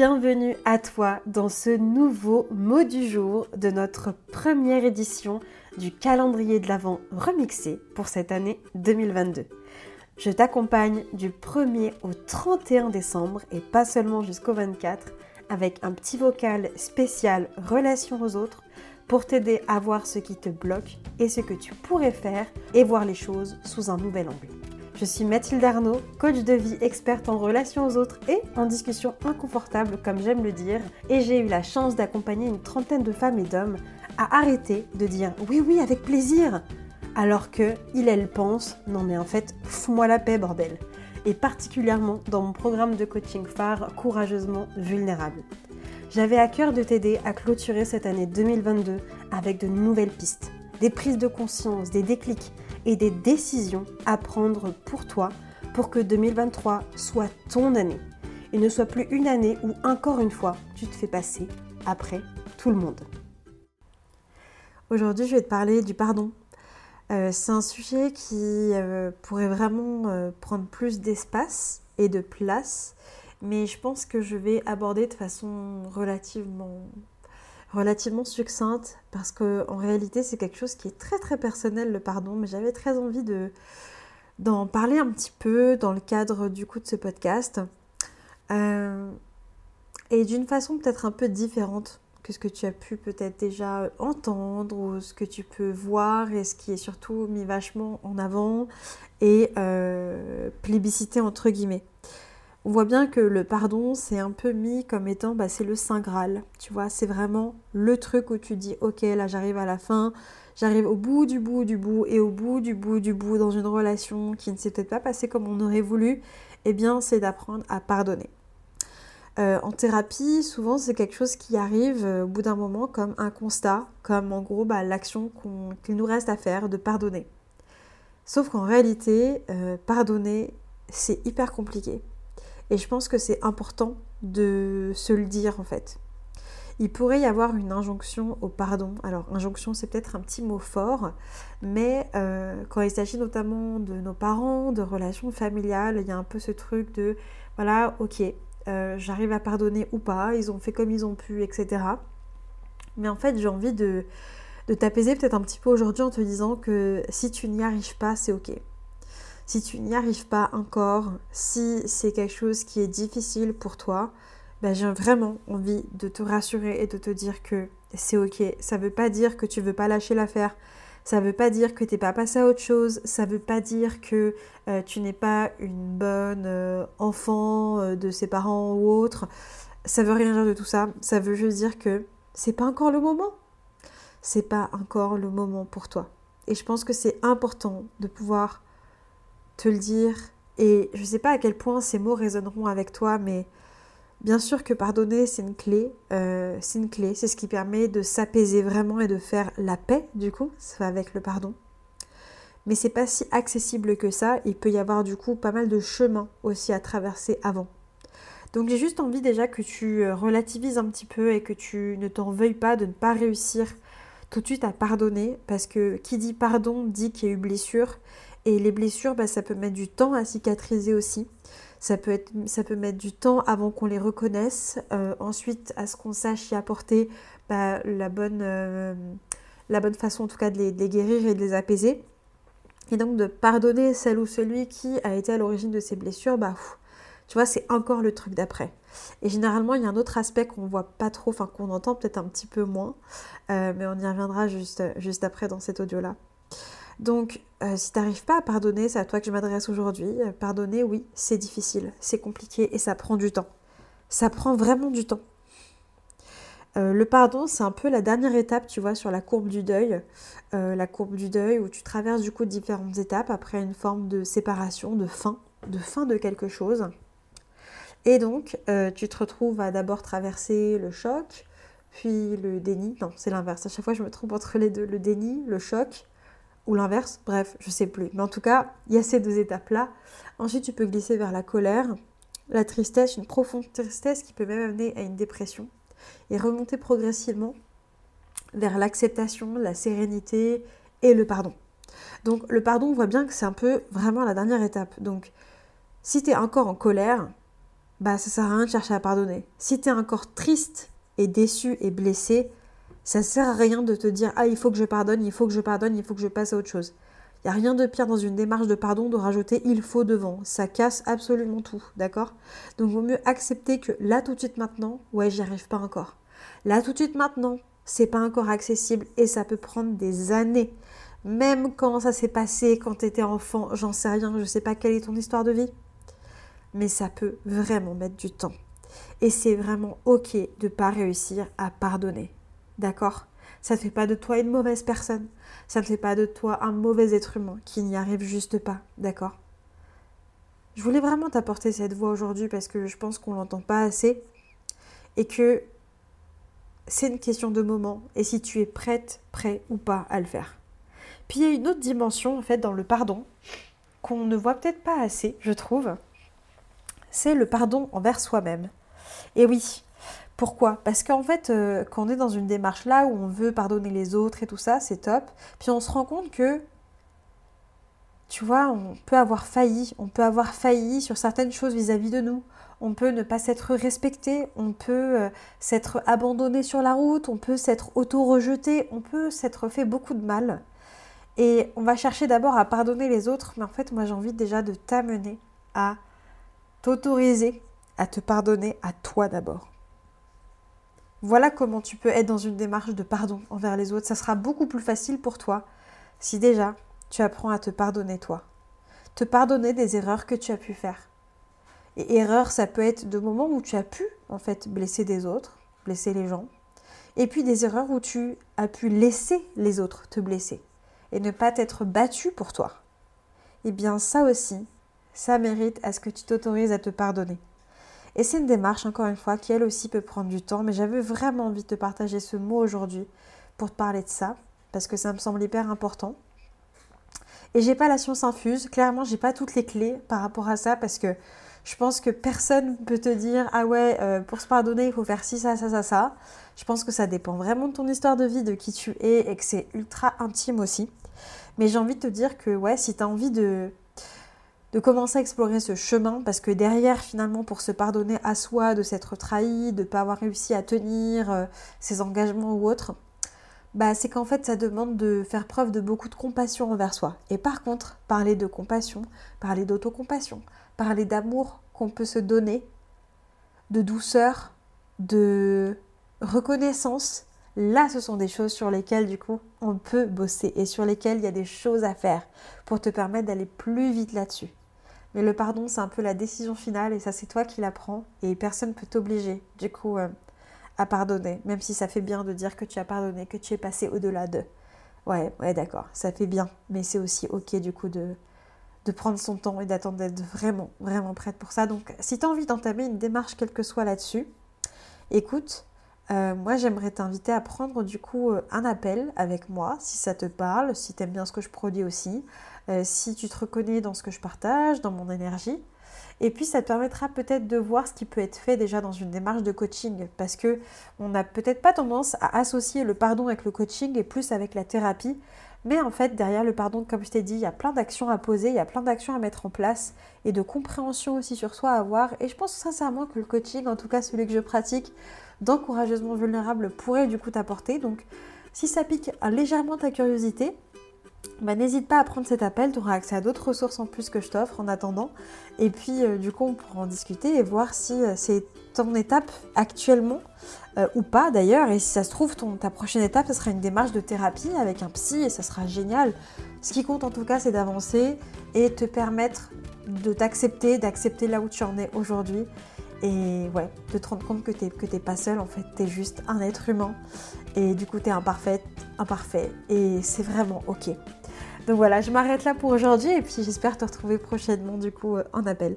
bienvenue à toi dans ce nouveau mot du jour de notre première édition du calendrier de l'Avent remixé pour cette année 2022. Je t'accompagne du 1er au 31 décembre et pas seulement jusqu'au 24 avec un petit vocal spécial relation aux autres pour t'aider à voir ce qui te bloque et ce que tu pourrais faire et voir les choses sous un nouvel angle. Je suis Mathilde Arnaud, coach de vie experte en relations aux autres et en discussion inconfortable comme j'aime le dire, et j'ai eu la chance d'accompagner une trentaine de femmes et d'hommes à arrêter de dire oui oui avec plaisir, alors que il elle pense non mais en fait fous-moi la paix bordel, et particulièrement dans mon programme de coaching phare courageusement vulnérable. J'avais à cœur de t'aider à clôturer cette année 2022 avec de nouvelles pistes, des prises de conscience, des déclics et des décisions à prendre pour toi pour que 2023 soit ton année et ne soit plus une année où encore une fois tu te fais passer après tout le monde. Aujourd'hui je vais te parler du pardon. Euh, c'est un sujet qui euh, pourrait vraiment euh, prendre plus d'espace et de place, mais je pense que je vais aborder de façon relativement relativement succincte parce que en réalité c'est quelque chose qui est très très personnel le pardon mais j'avais très envie de d'en parler un petit peu dans le cadre du coup de ce podcast. Euh, et d'une façon peut-être un peu différente que ce que tu as pu peut-être déjà entendre ou ce que tu peux voir et ce qui est surtout mis vachement en avant et euh, plébiscité entre guillemets on voit bien que le pardon, c'est un peu mis comme étant, bah, c'est le Saint Graal. Tu vois, c'est vraiment le truc où tu dis, ok, là j'arrive à la fin, j'arrive au bout du bout du bout et au bout du bout du bout dans une relation qui ne s'est peut-être pas passée comme on aurait voulu, eh bien c'est d'apprendre à pardonner. Euh, en thérapie, souvent c'est quelque chose qui arrive euh, au bout d'un moment comme un constat, comme en gros bah, l'action qu'il nous reste à faire de pardonner. Sauf qu'en réalité, euh, pardonner, c'est hyper compliqué. Et je pense que c'est important de se le dire en fait. Il pourrait y avoir une injonction au pardon. Alors, injonction, c'est peut-être un petit mot fort, mais euh, quand il s'agit notamment de nos parents, de relations familiales, il y a un peu ce truc de voilà, ok, euh, j'arrive à pardonner ou pas, ils ont fait comme ils ont pu, etc. Mais en fait, j'ai envie de, de t'apaiser peut-être un petit peu aujourd'hui en te disant que si tu n'y arrives pas, c'est ok si tu n'y arrives pas encore, si c'est quelque chose qui est difficile pour toi, ben j'ai vraiment envie de te rassurer et de te dire que c'est ok. Ça ne veut pas dire que tu veux pas lâcher l'affaire. Ça ne veut pas dire que tu n'es pas passé à autre chose. Ça ne veut pas dire que euh, tu n'es pas une bonne euh, enfant euh, de ses parents ou autre. Ça veut rien dire de tout ça. Ça veut juste dire que c'est pas encore le moment. C'est pas encore le moment pour toi. Et je pense que c'est important de pouvoir te le dire. Et je ne sais pas à quel point ces mots résonneront avec toi, mais bien sûr que pardonner, c'est une clé. Euh, c'est une clé, c'est ce qui permet de s'apaiser vraiment et de faire la paix, du coup, avec le pardon. Mais c'est pas si accessible que ça. Il peut y avoir du coup pas mal de chemins aussi à traverser avant. Donc j'ai juste envie déjà que tu euh, relativises un petit peu et que tu ne t'en veuilles pas de ne pas réussir tout de suite à pardonner parce que qui dit pardon dit qu'il y a eu blessure et les blessures, bah, ça peut mettre du temps à cicatriser aussi. Ça peut, être, ça peut mettre du temps avant qu'on les reconnaisse. Euh, ensuite, à ce qu'on sache y apporter bah, la, bonne, euh, la bonne façon, en tout cas, de les, guérir et de les apaiser. Et donc, de pardonner celle ou celui qui a été à l'origine de ces blessures, bah, tu vois, c'est encore le truc d'après. Et généralement, il y a un autre aspect qu'on voit pas trop, enfin qu'on entend peut-être un petit peu moins, euh, mais on y reviendra juste, juste après dans cet audio-là. Donc, euh, si tu n'arrives pas à pardonner, c'est à toi que je m'adresse aujourd'hui. Euh, pardonner, oui, c'est difficile, c'est compliqué et ça prend du temps. Ça prend vraiment du temps. Euh, le pardon, c'est un peu la dernière étape, tu vois, sur la courbe du deuil. la courbe du deuil où tu traverses du coup différentes étapes après une forme de séparation, de fin, de fin de quelque chose. Et donc, tu te retrouves à d'abord traverser le choc, puis le déni. Non, c'est l'inverse. À chaque fois, je me trompe entre les deux. Le déni, le choc, ou l'inverse, bref, je sais plus. Mais en tout cas, il y a ces deux étapes-là. Ensuite, tu peux glisser vers la colère, la tristesse, une profonde tristesse qui peut même amener à une dépression, et remonter progressivement vers l'acceptation, la sérénité et le pardon. Donc le pardon, on voit bien que c'est un peu vraiment la dernière étape. Donc si tu es encore en colère, bah ça sert à rien de chercher à pardonner. Si tu es encore triste et déçu et blessé, ça sert à rien de te dire ah il faut que je pardonne, il faut que je pardonne, il faut que je passe à autre chose. Il n'y a rien de pire dans une démarche de pardon de rajouter il faut devant. Ça casse absolument tout, d'accord? Donc il vaut mieux accepter que là tout de suite maintenant, ouais, j'y arrive pas encore. Là tout de suite maintenant, c'est pas encore accessible et ça peut prendre des années. Même quand ça s'est passé, quand tu étais enfant, j'en sais rien, je sais pas quelle est ton histoire de vie. Mais ça peut vraiment mettre du temps. Et c'est vraiment ok de pas réussir à pardonner. D'accord Ça ne fait pas de toi une mauvaise personne. Ça ne fait pas de toi un mauvais être humain qui n'y arrive juste pas. D'accord Je voulais vraiment t'apporter cette voix aujourd'hui parce que je pense qu'on l'entend pas assez et que c'est une question de moment et si tu es prête, prêt ou pas à le faire. Puis il y a une autre dimension en fait dans le pardon qu'on ne voit peut-être pas assez, je trouve. C'est le pardon envers soi-même. Et oui, pourquoi? Parce qu'en fait, euh, quand on est dans une démarche là où on veut pardonner les autres et tout ça, c'est top. Puis on se rend compte que, tu vois, on peut avoir failli, on peut avoir failli sur certaines choses vis-à-vis de nous. On peut ne pas s'être respecté, on peut euh, s'être abandonné sur la route, on peut s'être auto-rejeté, on peut s'être fait beaucoup de mal. Et on va chercher d'abord à pardonner les autres, mais en fait, moi j'ai envie déjà de t'amener à t'autoriser à te pardonner à toi d'abord. Voilà comment tu peux être dans une démarche de pardon envers les autres. Ça sera beaucoup plus facile pour toi si déjà tu apprends à te pardonner toi. Te pardonner des erreurs que tu as pu faire. Et erreur, ça peut être de moments où tu as pu en fait blesser des autres, blesser les gens. Et puis des erreurs où tu as pu laisser les autres te blesser et ne pas t'être battu pour toi. Eh bien ça aussi, ça mérite à ce que tu t'autorises à te pardonner. Et c'est une démarche, encore une fois, qui elle aussi peut prendre du temps, mais j'avais vraiment envie de te partager ce mot aujourd'hui pour te parler de ça, parce que ça me semble hyper important. Et j'ai pas la science infuse, clairement, j'ai pas toutes les clés par rapport à ça, parce que je pense que personne peut te dire ah ouais, euh, pour se pardonner, il faut faire ci, ça, ça, ça, ça. Je pense que ça dépend vraiment de ton histoire de vie, de qui tu es, et que c'est ultra intime aussi. Mais j'ai envie de te dire que ouais, si tu as envie de de commencer à explorer ce chemin parce que derrière finalement pour se pardonner à soi de s'être trahi, de ne pas avoir réussi à tenir euh, ses engagements ou autres, bah c'est qu'en fait ça demande de faire preuve de beaucoup de compassion envers soi. Et par contre, parler de compassion, parler d'autocompassion, parler d'amour qu'on peut se donner, de douceur, de reconnaissance, là ce sont des choses sur lesquelles du coup on peut bosser et sur lesquelles il y a des choses à faire pour te permettre d'aller plus vite là-dessus. Mais le pardon, c'est un peu la décision finale et ça, c'est toi qui la prends et personne ne peut t'obliger, du coup, euh, à pardonner. Même si ça fait bien de dire que tu as pardonné, que tu es passé au-delà de. Ouais, ouais, d'accord, ça fait bien. Mais c'est aussi ok, du coup, de, de prendre son temps et d'attendre d'être vraiment, vraiment prête pour ça. Donc, si tu as envie d'entamer une démarche, quelle que soit là-dessus, écoute, euh, moi, j'aimerais t'inviter à prendre du coup euh, un appel avec moi, si ça te parle, si tu aimes bien ce que je produis aussi, euh, si tu te reconnais dans ce que je partage, dans mon énergie. Et puis ça te permettra peut-être de voir ce qui peut être fait déjà dans une démarche de coaching parce que on n'a peut-être pas tendance à associer le pardon avec le coaching et plus avec la thérapie. Mais en fait, derrière le pardon, comme je t'ai dit, il y a plein d'actions à poser, il y a plein d'actions à mettre en place et de compréhension aussi sur soi à avoir. Et je pense sincèrement que le coaching, en tout cas celui que je pratique, d'encourageusement vulnérable, pourrait du coup t'apporter. Donc, si ça pique légèrement ta curiosité, bah, n'hésite pas à prendre cet appel, tu auras accès à d'autres ressources en plus que je t'offre en attendant. Et puis euh, du coup, on pourra en discuter et voir si euh, c'est ton étape actuellement euh, ou pas d'ailleurs. Et si ça se trouve, ton, ta prochaine étape, ce sera une démarche de thérapie avec un psy et ça sera génial. Ce qui compte en tout cas, c'est d'avancer et te permettre de t'accepter, d'accepter là où tu en es aujourd'hui. Et ouais, de te rendre compte que tu n'es pas seul, en fait, tu es juste un être humain. Et du coup, tu es imparfait, imparfait. Et c'est vraiment ok. Donc voilà, je m'arrête là pour aujourd'hui et puis j'espère te retrouver prochainement du coup euh, en appel.